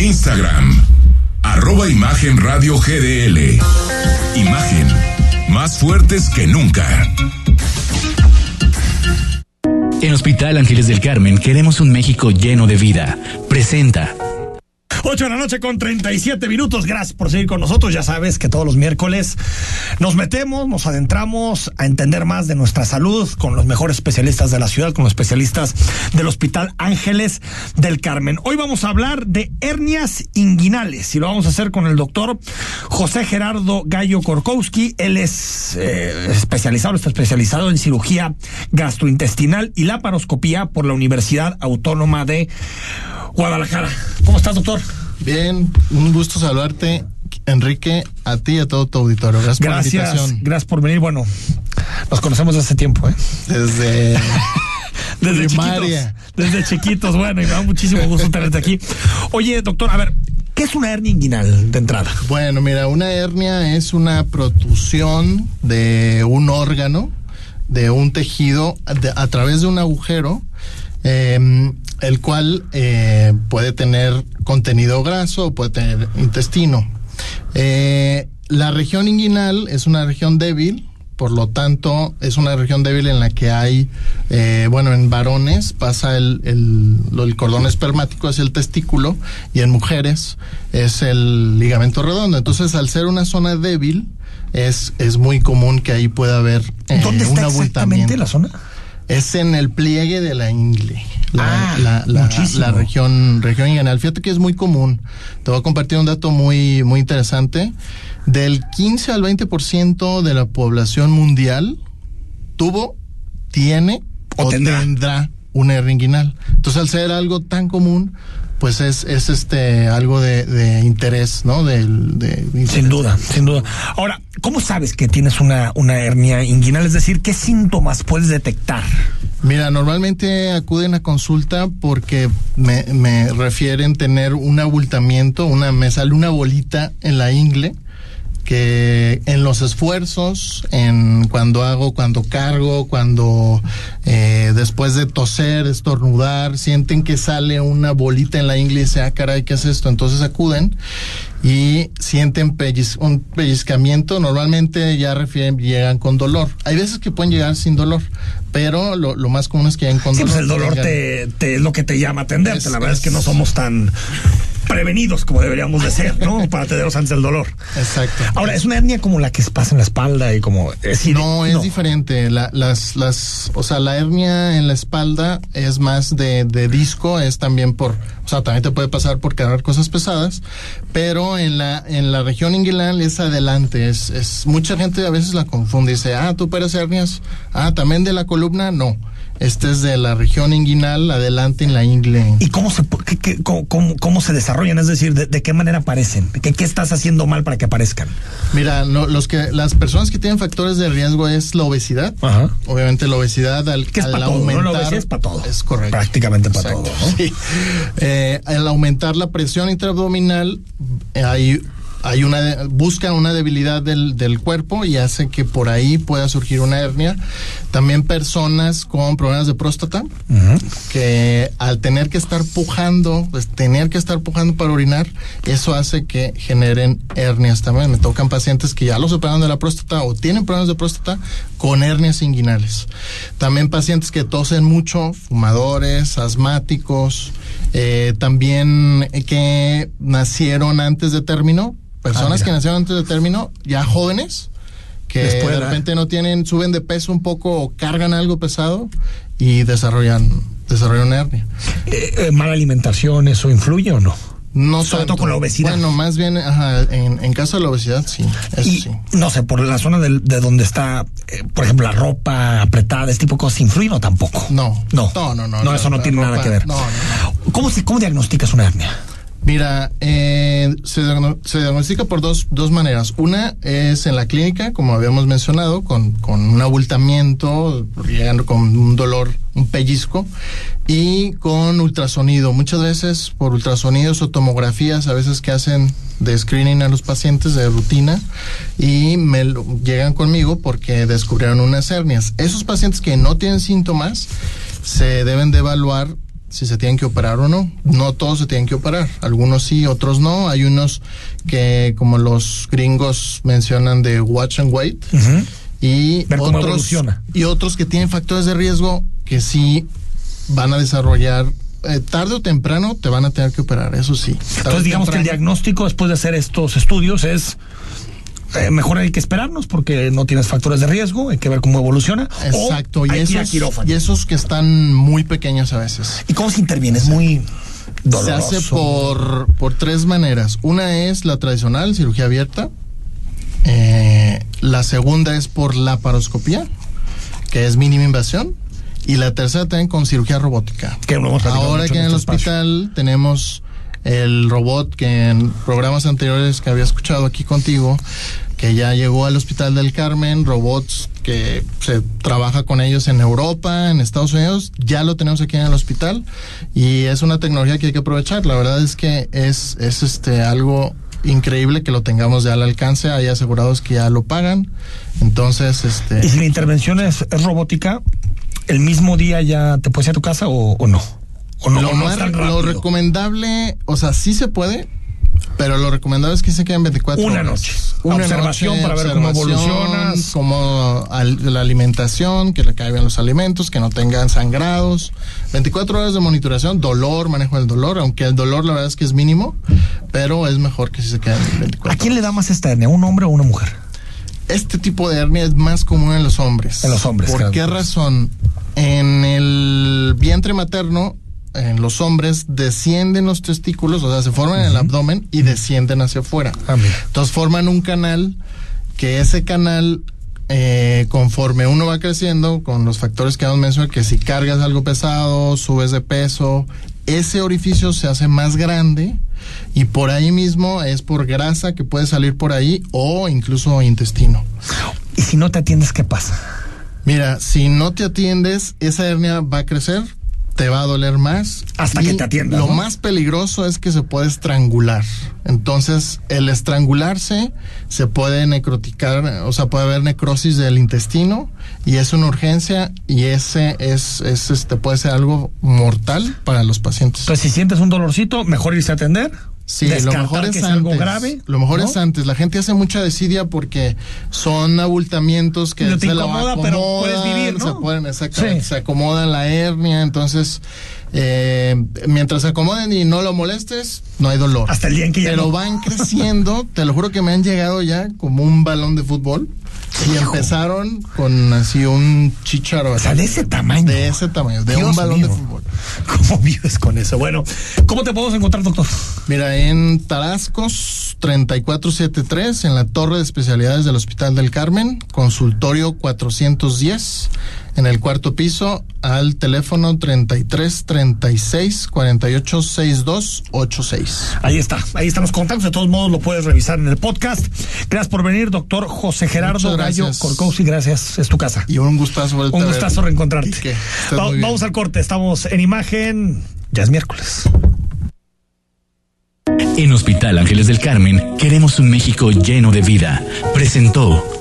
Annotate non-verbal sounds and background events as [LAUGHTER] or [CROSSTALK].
Instagram, arroba Imagen Radio GDL. Imagen, más fuertes que nunca. En Hospital Ángeles del Carmen queremos un México lleno de vida. Presenta. 8 de la noche con 37 minutos. Gracias por seguir con nosotros. Ya sabes que todos los miércoles nos metemos, nos adentramos a entender más de nuestra salud con los mejores especialistas de la ciudad, con los especialistas del Hospital Ángeles del Carmen. Hoy vamos a hablar de hernias inguinales y lo vamos a hacer con el doctor José Gerardo Gallo Korkowski. Él es eh, especializado, está especializado en cirugía gastrointestinal y laparoscopía por la Universidad Autónoma de Guadalajara. ¿Cómo estás, doctor? Bien, un gusto saludarte, Enrique, a ti y a todo tu auditorio. Gracias, por la invitación. Gracias por venir. Bueno, nos conocemos desde hace tiempo, ¿eh? Desde. [LAUGHS] desde primaria. chiquitos. Desde chiquitos, bueno, y me da muchísimo gusto tenerte aquí. Oye, doctor, a ver, ¿qué es una hernia inguinal de entrada? Bueno, mira, una hernia es una protusión de un órgano, de un tejido, de- a través de un agujero. eh, el cual eh, puede tener contenido graso o puede tener intestino. Eh, la región inguinal es una región débil, por lo tanto es una región débil en la que hay, eh, bueno, en varones pasa el, el, el cordón espermático hacia el testículo y en mujeres es el ligamento redondo. Entonces al ser una zona débil es, es muy común que ahí pueda haber eh, ¿Dónde un está exactamente la zona? Es en el pliegue de la ingle. La, Ah, la, la- muchísimo. la región, región inguinal. Fíjate que es muy común. Te voy a compartir un dato muy, muy interesante. Del 15 al 20% de la población mundial tuvo, tiene O o, tendrá. tendrá. Una hernia inguinal. Entonces, al ser algo tan común, pues es, es este algo de, de interés, ¿no? De, de Sin duda, sin duda. Ahora, ¿cómo sabes que tienes una, una hernia inguinal? Es decir, ¿qué síntomas puedes detectar? Mira, normalmente acuden a consulta porque me, me refieren tener un abultamiento, una, me sale una bolita en la ingle que en los esfuerzos, en cuando hago, cuando cargo, cuando eh, después de toser, estornudar, sienten que sale una bolita en la ingle y dicen, ah, caray, ¿qué es esto? Entonces acuden y sienten pelliz- un pellizcamiento, normalmente ya refieren, llegan con dolor. Hay veces que pueden llegar sin dolor, pero lo, lo más común es que lleguen con Sí, dolor. pues el dolor Llegan- te, te es lo que te llama a atenderte. Es- la verdad es, es- que no somos tan prevenidos como deberíamos de ser, ¿no? Para atendernos antes del dolor. Exacto. Ahora, es una hernia como la que se pasa en la espalda y como... Es decir, No, es diferente. La, las, las, o sea, la hernia en la espalda es más de, de disco, es también por, o sea, también te puede pasar por cargar cosas pesadas, pero en la, en la región inguinal es adelante, es, es, mucha gente a veces la confunde, dice, ah, tú operas hernias, ah, también de la columna, no. Este es de la región inguinal, adelante en la ingle. ¿Y cómo se, qué- qué- cómo, cómo- cómo se desarrollan? Es decir, ¿de, de qué manera aparecen? ¿Qué, ¿Qué estás haciendo mal para que aparezcan? Mira, no, los que, las personas que tienen factores de riesgo es la obesidad. Ajá. Obviamente la obesidad al, Que es al para todo, ¿no? La aumentar obesidad es para todo. Es correcto. Prácticamente para Exacto, todo, ¿no? sí. Eh, al aumentar la presión intraabdominal, eh, hay, hay una busca una debilidad del, del cuerpo y hace que por ahí pueda surgir una hernia. También personas con problemas de próstata, que al tener que estar pujando, pues tener que estar pujando para orinar, eso hace que generen hernias también. Me tocan pacientes que ya los operaron de la próstata o tienen problemas de próstata con hernias inguinales. También pacientes que tosen mucho, fumadores, asmáticos, eh, también que nacieron antes de término, personas mira. que nacieron antes de término, ya jóvenes, que Después, de repente no tienen, suben de peso un poco o cargan algo pesado y desarrollan, desarrollan una hernia. Eh, eh, ¿Mala alimentación, eso influye o no? No Sobre tanto. todo con la obesidad. Bueno, más bien, ajá, en, en caso de la obesidad, sí, eso y sí. no sé, por la zona del- de, donde está, eh, por ejemplo, la ropa apretada, este tipo de cosas, ¿influyen o tampoco? No. No, No, no, no, No, eso no tiene nada que ver. no, no, ¿Cómo, se, ¿Cómo diagnosticas una hernia? Mira, eh, se, diagno- se diagnostica por dos, dos maneras. Una es en la clínica, como habíamos mencionado, con, con un abultamiento, con un dolor, un pellizco, y con ultrasonido. Muchas veces por ultrasonidos o tomografías, a veces que hacen de screening a los pacientes de rutina, y me llegan conmigo porque descubrieron unas hernias. Esos pacientes que no tienen síntomas se deben de evaluar si se tienen que operar o no. No todos se tienen que operar, algunos sí, otros no. Hay unos que, como los gringos mencionan, de watch and wait. Y otros, y otros que tienen factores de riesgo que sí van a desarrollar eh, tarde o temprano te van a tener que operar, eso sí. Entonces digamos que el diagnóstico después de hacer estos estudios es eh, mejor hay que esperarnos porque no tienes factores de riesgo, hay que ver cómo evoluciona. Exacto, y, esos, y esos que están muy pequeños a veces. ¿Y cómo se interviene? Es muy doloroso. Se hace por, por tres maneras. Una es la tradicional, cirugía abierta. Eh, la segunda es por la paroscopía, que es mínima invasión. Y la tercera también con cirugía robótica. Ahora que en, el este hospital tenemos el robot que en programas anteriores que había escuchado aquí contigo, que ya llegó al Hospital del Carmen, robots que se trabaja con ellos en Europa, en Estados Unidos, ya lo tenemos aquí en el hospital y es una tecnología que hay que aprovechar. La verdad es que es, es este algo increíble que lo tengamos ya al alcance, hay asegurados que ya lo pagan. Entonces, este. ¿Y si la intervención es, robótica, el mismo día ya te puedes ir a tu casa o no? Lo, recomendable, o sea, sí se puede, pero lo recomendable es que se queden 24 Una Noche. Una observación para ver cómo evolucionas. Como la alimentación, que le caigan los alimentos, que no tengan sangrados. 24 horas de monitoración, dolor, manejo del dolor, aunque el dolor la verdad es que es mínimo, pero es mejor que si se queden 24 ¿A quién le da más esta hernia, un hombre o una mujer? Este tipo de hernia es más común en los hombres. En los hombres. ¿Por qué razón? En el vientre materno en los hombres descienden los testículos, o sea, se forman en el abdomen y descienden hacia afuera. Ah, Entonces forman un canal que ese canal, eh, conforme uno va creciendo, con los factores que hemos mencionado, que si cargas algo pesado, subes de peso, ese orificio se hace más grande y por ahí mismo es por grasa que puede salir por ahí o incluso intestino. ¿Y si no te atiendes, qué pasa? Mira, si no te atiendes, esa hernia va a crecer te va a doler más. Hasta que te atienda. Lo más peligroso es que se puede estrangular. Entonces, el estrangularse se puede necroticar, o sea, puede haber necrosis del intestino y es una urgencia y ese es, es este puede ser algo mortal para los pacientes. Entonces, si sientes un dolorcito, mejor irse a atender. Sí, lo mejor es antes. grave. Lo mejor es antes. La gente hace mucha desidia porque son abultamientos que se la acomodan, pero puedes vivir, Se pueden, exactamente, se acomoda la hernia, entonces eh, mientras se acomoden y no lo molestes, no hay dolor. Hasta el día en que ya Pero van [LAUGHS] creciendo, te lo juro que me han llegado ya como un balón de fútbol. Y empezaron con así un chicharo. O sea, de ese tamaño. De ese tamaño, de un balón de fútbol. ¿Cómo vives con eso? Bueno, ¿cómo te podemos encontrar, doctor? Mira, en Tarascos 3473, en la Torre de Especialidades del Hospital del Carmen, consultorio 410 en el cuarto piso al teléfono 33 36 48 62 86. Ahí está, ahí están los contactos. De todos modos, lo puedes revisar en el podcast. Gracias por venir, doctor José Gerardo Gallo Corcousi. Gracias, es tu casa. Y un gustazo, un gustazo reencontrarte. vamos al corte, estamos en imagen. Ya es miércoles. En Hospital Ángeles del Carmen queremos un México lleno de vida. Presentó.